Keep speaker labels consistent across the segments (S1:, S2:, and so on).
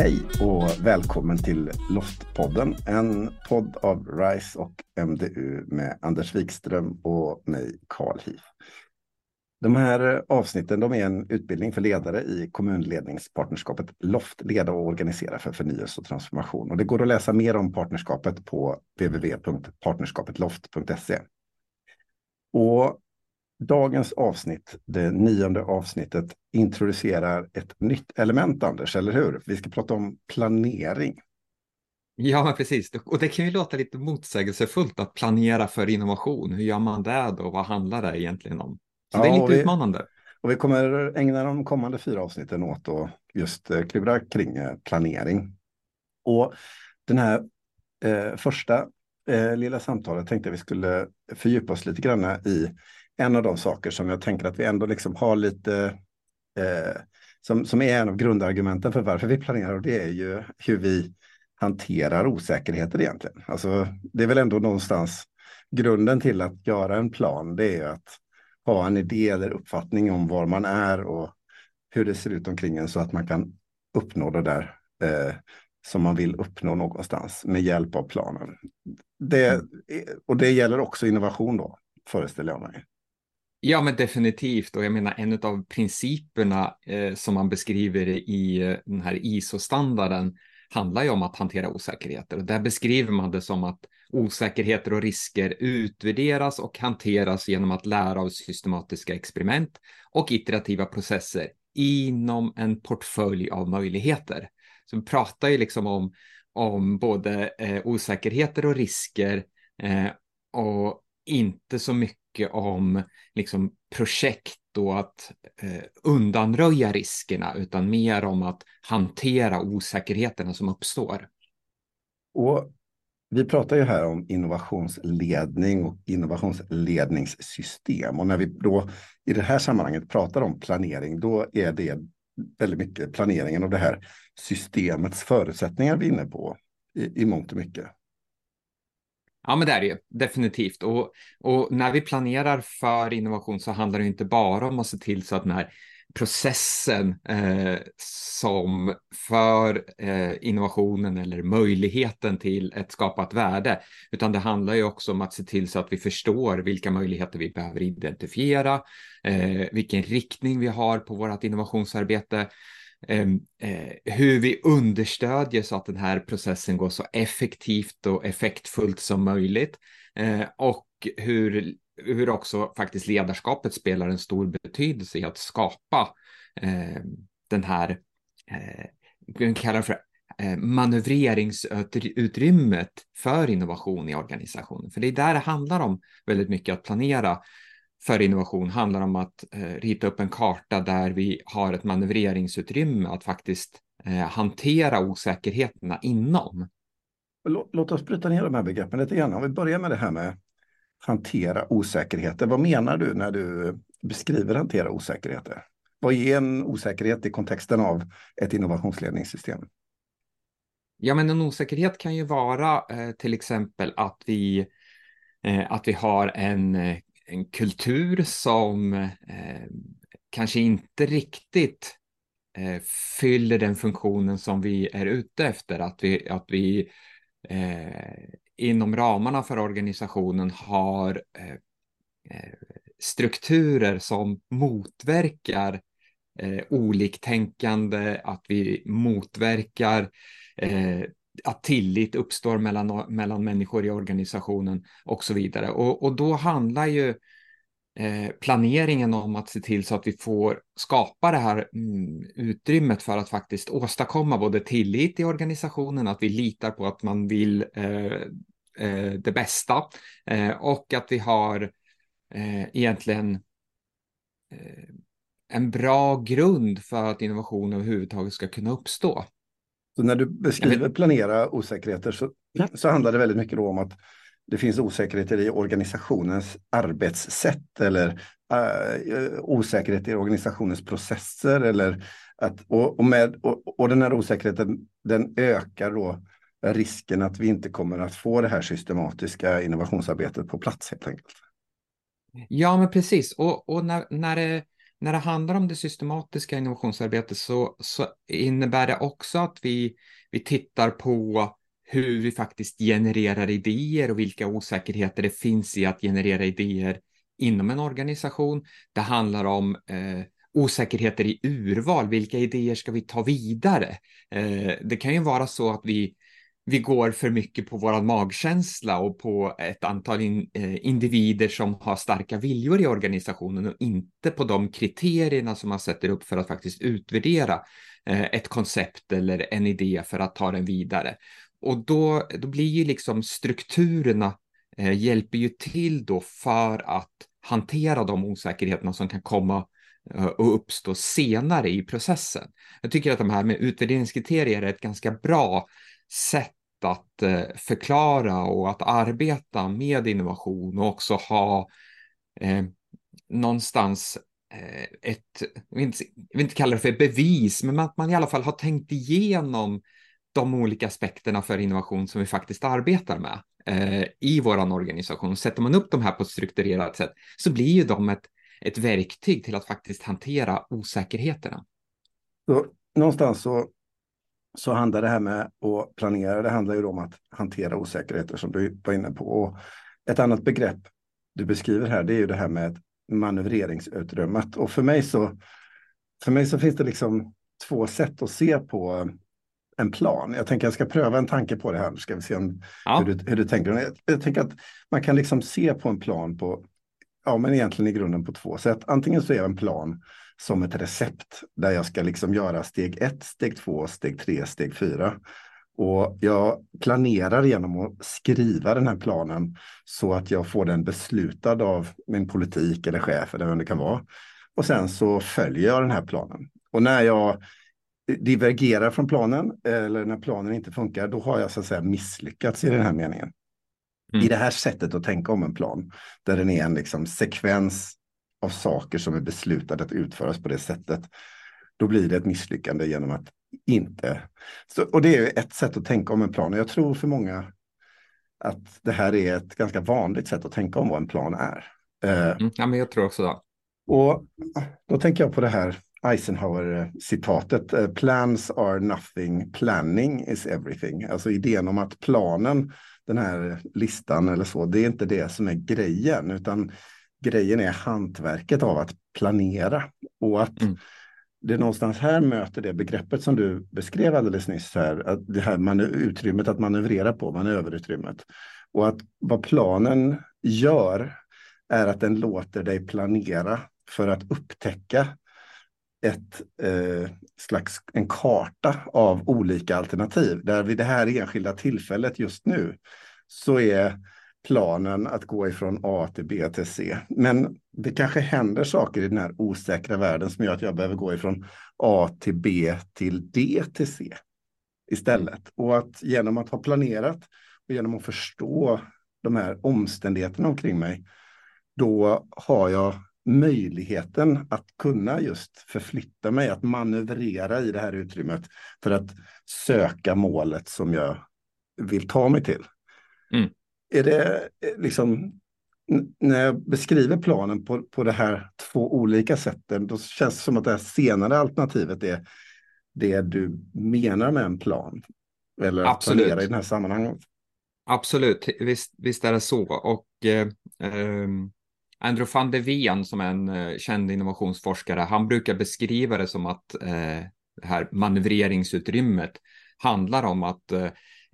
S1: Hej och välkommen till Loftpodden, en podd av RISE och MDU med Anders Wikström och mig, Carl Hiv. De här avsnitten de är en utbildning för ledare i kommunledningspartnerskapet LOFT, leda och organisera för förnyelse och transformation. Och det går att läsa mer om partnerskapet på www.partnerskapetloft.se. Och dagens avsnitt, det nionde avsnittet, introducerar ett nytt element, Anders, eller hur? Vi ska prata om planering.
S2: Ja, men precis. Och det kan ju låta lite motsägelsefullt att planera för innovation. Hur gör man det då? Vad handlar det egentligen om? Så ja, det är lite vi, utmanande.
S1: Och vi kommer ägna de kommande fyra avsnitten åt att just eh, klura kring eh, planering. Och den här eh, första eh, lilla samtalet tänkte jag vi skulle fördjupa oss lite grann i en av de saker som jag tänker att vi ändå liksom har lite eh, som, som är en av grundargumenten för varför vi planerar och det är ju hur vi hanterar osäkerheter egentligen. Alltså, det är väl ändå någonstans grunden till att göra en plan. Det är att ha en idé eller uppfattning om var man är och hur det ser ut omkring en så att man kan uppnå det där eh, som man vill uppnå någonstans med hjälp av planen. Det, och det gäller också innovation då, föreställer jag mig.
S2: Ja, men definitivt. Och jag menar, en av principerna eh, som man beskriver i eh, den här ISO-standarden handlar ju om att hantera osäkerheter. Och där beskriver man det som att osäkerheter och risker utvärderas och hanteras genom att lära av systematiska experiment och iterativa processer inom en portfölj av möjligheter. Så vi pratar ju liksom om, om både eh, osäkerheter och risker eh, och inte så mycket om liksom, projekt och att eh, undanröja riskerna, utan mer om att hantera osäkerheterna som uppstår.
S1: Och vi pratar ju här om innovationsledning och innovationsledningssystem. Och när vi då i det här sammanhanget pratar om planering, då är det väldigt mycket planeringen av det här systemets förutsättningar vi är inne på i, i mångt och mycket.
S2: Ja, men det är det ju definitivt. Och, och när vi planerar för innovation så handlar det inte bara om att se till så att den här processen eh, som för eh, innovationen eller möjligheten till ett skapat värde, utan det handlar ju också om att se till så att vi förstår vilka möjligheter vi behöver identifiera, eh, vilken riktning vi har på vårt innovationsarbete, Ehm, eh, hur vi understödjer så att den här processen går så effektivt och effektfullt som möjligt eh, och hur hur också faktiskt ledarskapet spelar en stor betydelse i att skapa eh, den här, eh, vi kallar för eh, manövreringsutrymmet för innovation i organisationen. För det är där det handlar om väldigt mycket att planera för innovation handlar om att eh, rita upp en karta där vi har ett manövreringsutrymme att faktiskt eh, hantera osäkerheterna inom.
S1: Låt oss bryta ner de här begreppen lite grann. Om vi börjar med det här med hantera osäkerheter. Vad menar du när du beskriver hantera osäkerheter? Vad är en osäkerhet i kontexten av ett innovationsledningssystem?
S2: Ja, men en osäkerhet kan ju vara eh, till exempel att vi, eh, att vi har en, eh, en kultur som eh, kanske inte riktigt eh, fyller den funktionen som vi är ute efter. Att vi, att vi eh, inom ramarna för organisationen har eh, eh strukturer som motverkar eh, oliktänkande, att vi motverkar eh, att tillit uppstår mellan, mellan människor i organisationen och så vidare. Och, och då handlar ju eh, planeringen om att se till så att vi får skapa det här mm, utrymmet för att faktiskt åstadkomma både tillit i organisationen, att vi litar på att man vill eh, eh, det bästa eh, och att vi har eh, egentligen eh, en bra grund för att innovation överhuvudtaget ska kunna uppstå.
S1: Så när du beskriver planera osäkerheter så, så handlar det väldigt mycket om att det finns osäkerheter i organisationens arbetssätt eller uh, osäkerhet i organisationens processer. Eller att, och, och, med, och, och den här osäkerheten den ökar då risken att vi inte kommer att få det här systematiska innovationsarbetet på plats helt enkelt.
S2: Ja, men precis. Och, och när, när, det, när det handlar om det systematiska innovationsarbetet så, så innebär det också att vi, vi tittar på hur vi faktiskt genererar idéer och vilka osäkerheter det finns i att generera idéer inom en organisation. Det handlar om eh, osäkerheter i urval. Vilka idéer ska vi ta vidare? Eh, det kan ju vara så att vi, vi går för mycket på vår magkänsla och på ett antal in, eh, individer som har starka viljor i organisationen och inte på de kriterierna som man sätter upp för att faktiskt utvärdera eh, ett koncept eller en idé för att ta den vidare. Och då, då blir ju liksom strukturerna eh, hjälper ju till då för att hantera de osäkerheterna som kan komma eh, och uppstå senare i processen. Jag tycker att de här med utvärderingskriterier är ett ganska bra sätt att eh, förklara och att arbeta med innovation och också ha eh, någonstans eh, ett, jag vill, inte, jag vill inte kalla det för bevis, men att man i alla fall har tänkt igenom de olika aspekterna för innovation som vi faktiskt arbetar med eh, i vår organisation. Sätter man upp de här på ett strukturerat sätt så blir ju de ett, ett verktyg till att faktiskt hantera osäkerheterna.
S1: Så, någonstans så, så handlar det här med att planera, det handlar ju om att hantera osäkerheter som du var inne på. Och ett annat begrepp du beskriver här, det är ju det här med manövreringsutrymmet. Och för mig så, för mig så finns det liksom två sätt att se på en plan. Jag tänker jag ska pröva en tanke på det här. Ska vi se om, ja. hur, du, hur du tänker. Jag, jag tänker att man kan liksom se på en plan på, ja men egentligen i grunden på två sätt. Antingen så är en plan som ett recept där jag ska liksom göra steg ett, steg två, steg tre, steg fyra. Och jag planerar genom att skriva den här planen så att jag får den beslutad av min politik eller chef eller vem det kan vara. Och sen så följer jag den här planen. Och när jag divergerar från planen eller när planen inte funkar, då har jag så att säga misslyckats i den här meningen. Mm. I det här sättet att tänka om en plan, där den är en liksom sekvens av saker som är beslutade att utföras på det sättet, då blir det ett misslyckande genom att inte... Så, och det är ett sätt att tänka om en plan. Och jag tror för många att det här är ett ganska vanligt sätt att tänka om vad en plan är.
S2: Eh, mm, ja, men jag tror också det.
S1: Och då tänker jag på det här Eisenhower-citatet. Eh, Plans are nothing, planning is everything. Alltså idén om att planen, den här listan eller så, det är inte det som är grejen, utan grejen är hantverket av att planera. Och att mm. det någonstans här möter det begreppet som du beskrev alldeles nyss, här, att det här utrymmet att manövrera på, manöverutrymmet. Och att vad planen gör är att den låter dig planera för att upptäcka ett eh, slags en karta av olika alternativ. Där vid det här enskilda tillfället just nu så är planen att gå ifrån A till B till C. Men det kanske händer saker i den här osäkra världen som gör att jag behöver gå ifrån A till B till D till C istället. Och att genom att ha planerat och genom att förstå de här omständigheterna omkring mig, då har jag möjligheten att kunna just förflytta mig, att manövrera i det här utrymmet för att söka målet som jag vill ta mig till. Mm. Är det eh, liksom, när jag beskriver planen på, på det här två olika sätten, då känns det som att det här senare alternativet är det du menar med en plan. Eller Absolut. planera i det här sammanhanget.
S2: Absolut, visst, visst är det så. Och eh, eh Andrew van de Ven som är en uh, känd innovationsforskare, han brukar beskriva det som att uh, det här manövreringsutrymmet handlar om att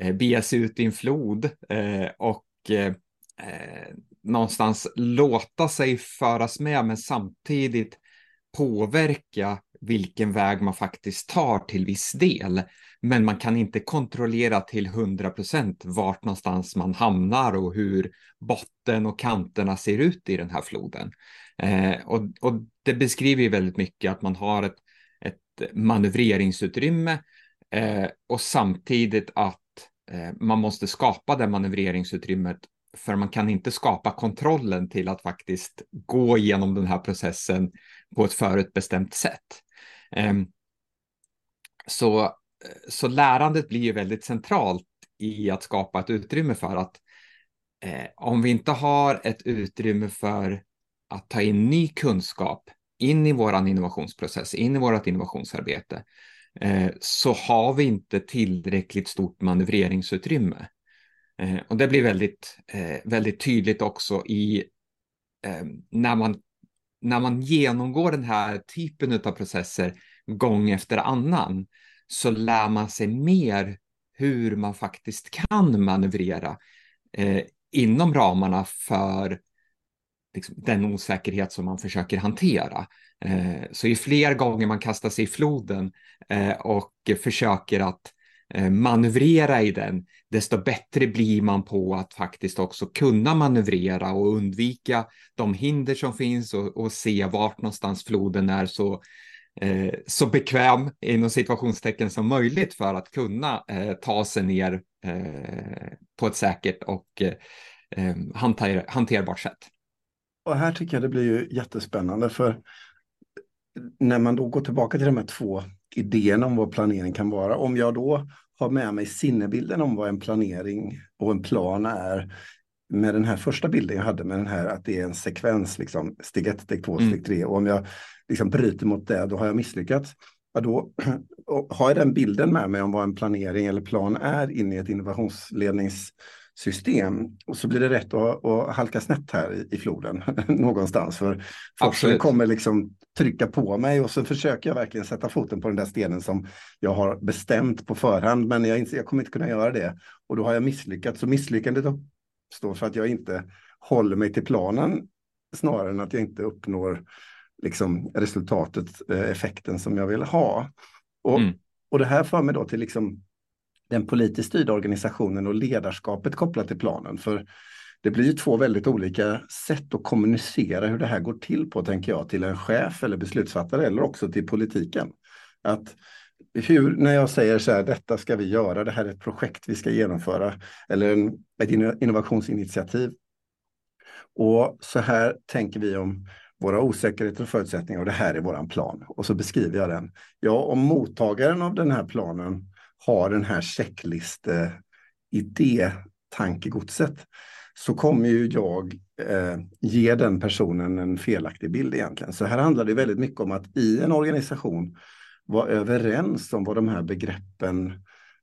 S2: eh, bege sig ut i en flod eh, och eh, eh, någonstans låta sig föras med, men samtidigt påverka vilken väg man faktiskt tar till viss del. Men man kan inte kontrollera till 100 procent vart någonstans man hamnar och hur botten och kanterna ser ut i den här floden. Eh, och, och, det beskriver ju väldigt mycket att man har ett, ett manövreringsutrymme eh, och samtidigt att Eh, man måste skapa det manövreringsutrymmet för man kan inte skapa kontrollen till att faktiskt gå igenom den här processen på ett förutbestämt sätt. Ehm, så så lärandet blir ju väldigt centralt i att skapa ett utrymme för att eh, om vi inte har ett utrymme för att ta in ny kunskap in i vår innovationsprocess, in i vårt innovationsarbete, Eh, så har vi inte tillräckligt stort manövreringsutrymme. Eh, och det blir väldigt, eh, väldigt tydligt också i när man när man genomgår den här typen av processer gång efter annan så lär man sig mer hur man faktiskt kan manövrera inom ramarna för liksom, den osäkerhet som man försöker hantera. Eh, så ju fler gånger man kastar sig i floden eh, och försöker att eh, manövrera i den, desto bättre blir man på att faktiskt också kunna manövrera och undvika de hinder som finns och, och se vart någonstans floden är så, eh, så bekväm inom situationstecken som möjligt för att kunna eh, ta sig ner eh, på ett säkert och eh, eh hanter, hanterbart sätt.
S1: Och här tycker jag det blir ju jättespännande för när man då går tillbaka till de här två idéerna om vad planering kan vara. Om jag då har med mig sinnebilden om vad en planering och en plan är med den här första bilden jag hade med den här att det är en sekvens, liksom, steg ett, steg två, mm. steg tre. Och om jag liksom bryter mot det, då har jag misslyckats. Ja, då har jag den bilden med mig om vad en planering eller plan är in i ett innovationslednings system. Och så blir det rätt att, att halka snett här i, i floden någonstans. För forskaren kommer liksom trycka på mig och så försöker jag verkligen sätta foten på den där stenen som jag har bestämt på förhand. Men jag, inser, jag kommer inte kunna göra det. Och då har jag misslyckats. Så misslyckandet uppstår för att jag inte håller mig till planen snarare än att jag inte uppnår liksom, resultatet, eh, effekten som jag vill ha. Och, mm. och det här för mig då till liksom den politiskt styrda organisationen och ledarskapet kopplat till planen. För det blir ju två väldigt olika sätt att kommunicera hur det här går till på, tänker jag, till en chef eller beslutsfattare eller också till politiken. Att hur, när jag säger så här, detta ska vi göra, det här är ett projekt vi ska genomföra, eller en, ett innovationsinitiativ. Och så här tänker vi om våra osäkerheter och förutsättningar och det här är våran plan. Och så beskriver jag den. Ja, om mottagaren av den här planen har den här checkliste eh, idé-tankegodset så kommer ju jag eh, ge den personen en felaktig bild egentligen. Så här handlar det väldigt mycket om att i en organisation vara överens om vad de här begreppen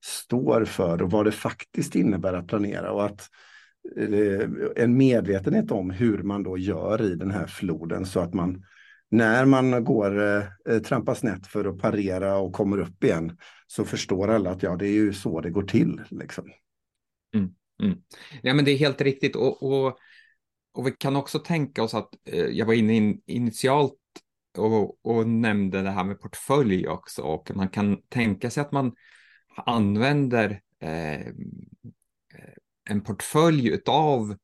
S1: står för och vad det faktiskt innebär att planera och att eh, en medvetenhet om hur man då gör i den här floden så att man när man går eh, trampas trampar snett för att parera och kommer upp igen så förstår alla att ja, det är ju så det går till. Liksom.
S2: Mm, mm. Ja, men det är helt riktigt. Och, och, och vi kan också tänka oss att eh, jag var inne in, initialt och, och nämnde det här med portfölj också. Och man kan tänka sig att man använder eh, eh en portfölj av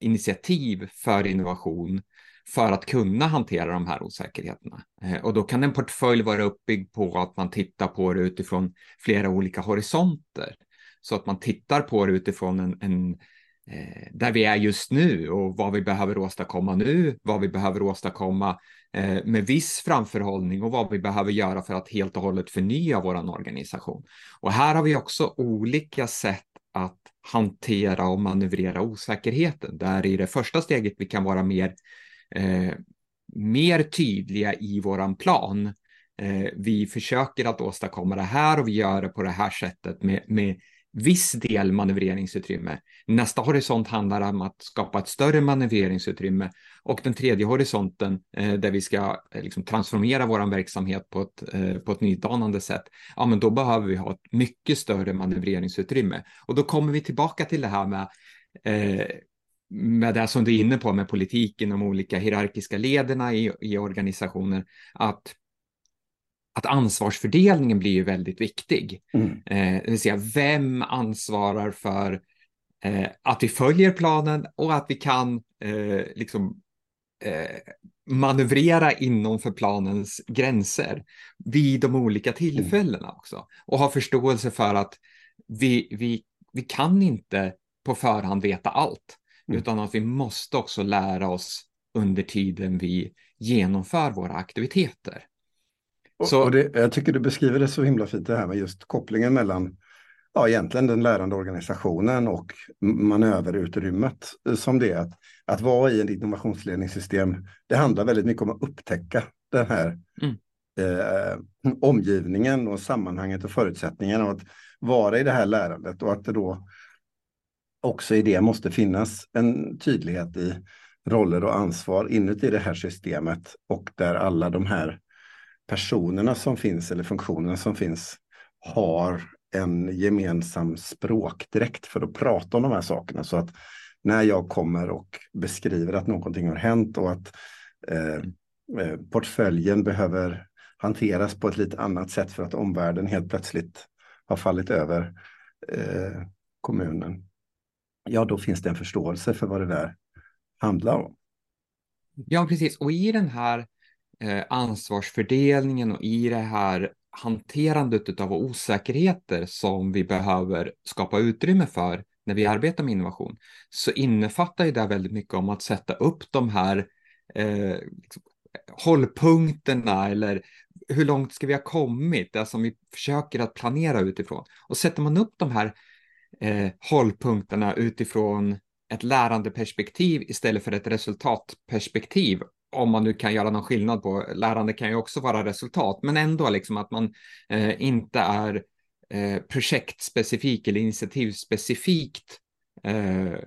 S2: initiativ för innovation för att kunna hantera de här osäkerheterna. Eh, och då kan en portfölj vara uppbyggd på att man tittar på det utifrån flera olika horisonter. Så att man tittar på det utifrån en, en eh, där vi är just nu och vad vi behöver åstadkomma nu, vad vi behöver åstadkomma eh, med viss framförhållning och vad vi behöver göra för att helt och hållet förnya vår organisation. Och här har vi också olika sätt att hantera och manövrera osäkerheten. Där i det första steget vi kan vara mer eh, mer tydliga i våran plan. Eh, vi försöker att åstadkomma det här och vi gör det på det här sättet med, med viss del manövreringsutrymme. Nästa horisont handlar om att skapa ett större manövreringsutrymme och den tredje horisonten eh, där vi ska eh, liksom, transformera vår verksamhet på ett, eh, på ett nydanande sätt. Ja, men då behöver vi ha ett mycket större manövreringsutrymme och då kommer vi tillbaka till det här med eh, med det som du är inne på med politiken, de olika hierarkiska lederna i, i organisationer, att, att ansvarsfördelningen blir ju väldigt viktig. Mm. Eh, det vill säga, vem ansvarar för eh, att vi följer planen och att vi kan eh, liksom manövrera inom för planens gränser vid de olika tillfällena mm. också. Och ha förståelse för att vi, vi, vi kan inte på förhand veta allt. Mm. utan att vi måste också lära oss under tiden vi genomför våra aktiviteter.
S1: Så... Och det, jag tycker du beskriver det så himla fint det här med just kopplingen mellan ja, egentligen den lärande organisationen och manöverutrymmet som det är. Att, att vara i ett innovationsledningssystem, det handlar väldigt mycket om att upptäcka den här mm. eh, omgivningen och sammanhanget och förutsättningarna att vara i det här lärandet och att det då också i det måste finnas en tydlighet i roller och ansvar inuti det här systemet och där alla de här personerna som finns eller funktionerna som finns har en gemensam språkdräkt för att prata om de här sakerna. Så att när jag kommer och beskriver att någonting har hänt och att eh, eh portföljen behöver hanteras på ett lite annat sätt för att omvärlden helt plötsligt har fallit över eh, kommunen. Ja, då finns det en förståelse för vad det där handlar om.
S2: Ja, precis. Och i den här eh, ansvarsfördelningen och i det här hanterandet av osäkerheter som vi behöver skapa utrymme för när vi arbetar med innovation, så innefattar ju det väldigt mycket om att sätta upp de här eh, liksom, hållpunkterna eller hur långt ska vi ha kommit, det som vi försöker att planera utifrån. Och sätter man upp de här eh, hållpunkterna utifrån ett lärandeperspektiv istället för ett resultatperspektiv, om man nu kan göra någon skillnad på, lärande kan ju också vara resultat, men ändå liksom att man eh, inte är eh, projektspecifik eller initiativspecifikt eh,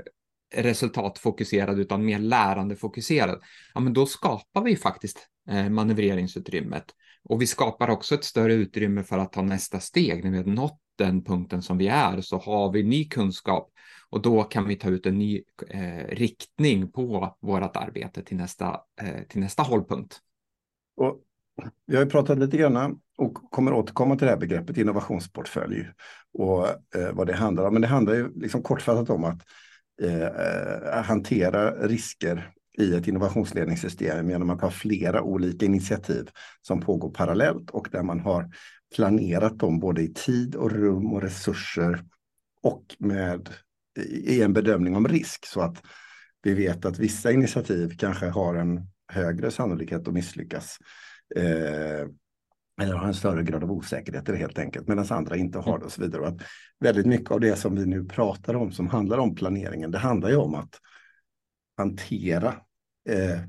S2: resultatfokuserad utan mer lärandefokuserad, ja men då skapar vi faktiskt eh, manövreringsutrymmet. Och vi skapar också ett större utrymme för att ta nästa steg. När vi har nått den punkten som vi är så har vi ny kunskap och då kan vi ta ut en ny eh, riktning på vårt arbete till nästa, eh, till nästa hållpunkt.
S1: Och vi har ju pratat lite grann och kommer återkomma till det här begreppet innovationsportfölj och eh, vad det handlar om. Men det handlar ju liksom kortfattat om att eh, eh hantera risker i ett innovationsledningssystem genom att ha flera olika initiativ som pågår parallellt och där man har planerat dem både i tid och rum och resurser och med i en bedömning om risk så att vi vet att vissa initiativ kanske har en högre sannolikhet att misslyckas. Eh, eller har en större grad av osäkerhet helt enkelt, medan andra inte har det och så vidare. Och att väldigt mycket av det som vi nu pratar om som handlar om planeringen, det handlar ju om att hantera eh,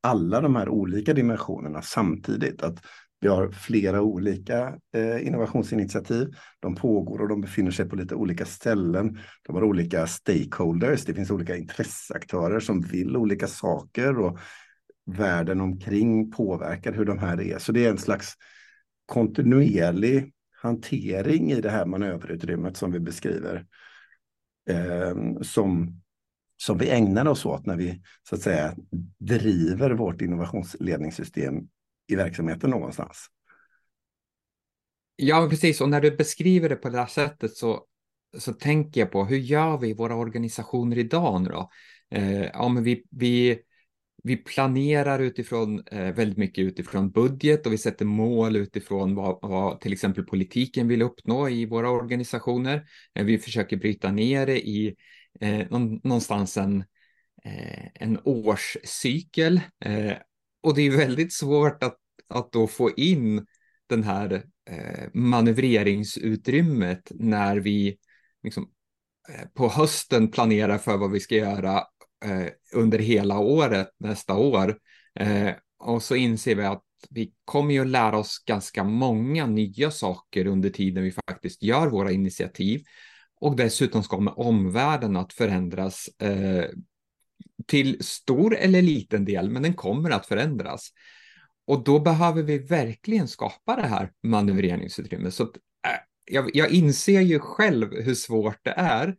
S1: alla de här olika dimensionerna samtidigt. Att vi har flera olika eh, innovationsinitiativ. De pågår och de befinner sig på lite olika ställen. De har olika stakeholders. Det finns olika intresseaktörer som vill olika saker och världen omkring påverkar hur de här är. Så det är en slags kontinuerlig hantering i det här manöverutrymmet som vi beskriver. Eh, som, som vi ägnar oss åt när vi så att säga driver vårt innovationsledningssystem i verksamheten någonstans.
S2: Ja, precis. Och när du beskriver det på det här sättet så, så tänker jag på hur gör vi våra organisationer idag nu då? Eh, ja, men vi, vi, vi planerar utifrån eh, väldigt mycket utifrån budget och vi sätter mål utifrån vad, vad till exempel politiken vill uppnå i våra organisationer. Eh, vi försöker bryta ner det i eh, någonstans en, eh, en årscykel eh, och det är väldigt svårt att, att då få in den här eh, manövreringsutrymmet när vi liksom, eh, på hösten planerar för vad vi ska göra eh, under hela året nästa år. Eh, och så inser vi att vi kommer ju att lära oss ganska många nya saker under tiden vi faktiskt gör våra initiativ. Och dessutom ska med omvärlden att förändras eh, till stor eller liten del, men den kommer att förändras. Och då behöver vi verkligen skapa det här manövreringsutrymmet. Så att, eh, jag, jag inser ju själv hur svårt det är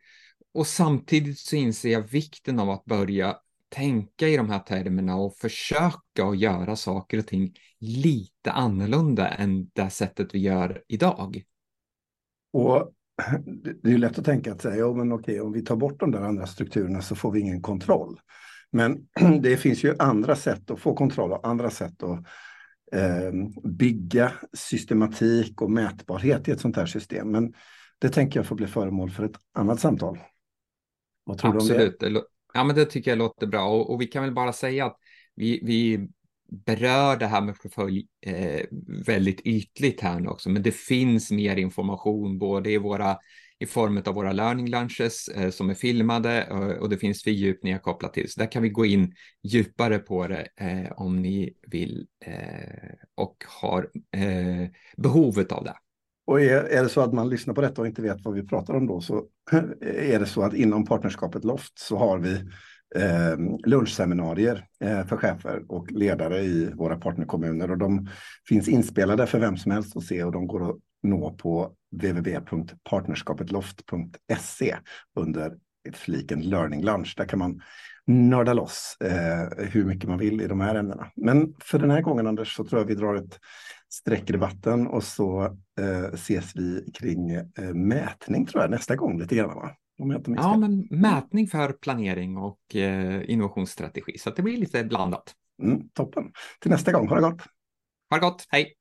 S2: och samtidigt så inser jag vikten av att börja tänka i de här termerna och försöka att göra saker och ting lite annorlunda än det sättet vi gör idag.
S1: Och det är lätt att tänka att säga, ja men okej, om vi tar bort de där andra strukturerna så får vi ingen kontroll. Men det finns ju andra sätt att få kontroll och andra sätt att eh, bygga systematik och mätbarhet i ett sånt här system. Men det tänker jag får bli föremål för ett annat samtal.
S2: Vad tror Absolut. du om det? Ja, men det tycker jag låter bra och, och vi kan väl bara säga att vi, vi berör det här med portfölj eh, väldigt ytligt här nu också, men det finns mer information både i våra i form av våra learning lunches eh, som är filmade eh, och det finns fördjupningar kopplat till. Så där kan vi gå in djupare på det eh, om ni vill eh, och har eh, behovet av det.
S1: Och är, är det så att man lyssnar på detta och inte vet vad vi pratar om då så är det så att inom partnerskapet Loft så har vi eh, lunchseminarier eh, för chefer och ledare i våra partnerkommuner och de finns inspelade för vem som helst att se och de går att nå på www.partnerskapetloft.se under fliken Learning Lunch. Där kan man nörda loss eh, hur mycket man vill i de här ämnena. Men för den här gången Anders så tror jag vi drar ett streck i debatten och så eh, ses vi kring eh, mätning tror jag nästa gång lite grann. Va?
S2: Ja, men mätning för planering och eh, innovationsstrategi så det blir lite blandat.
S1: Mm, toppen. Till nästa gång, ha det gott.
S2: Ha det gott, hej!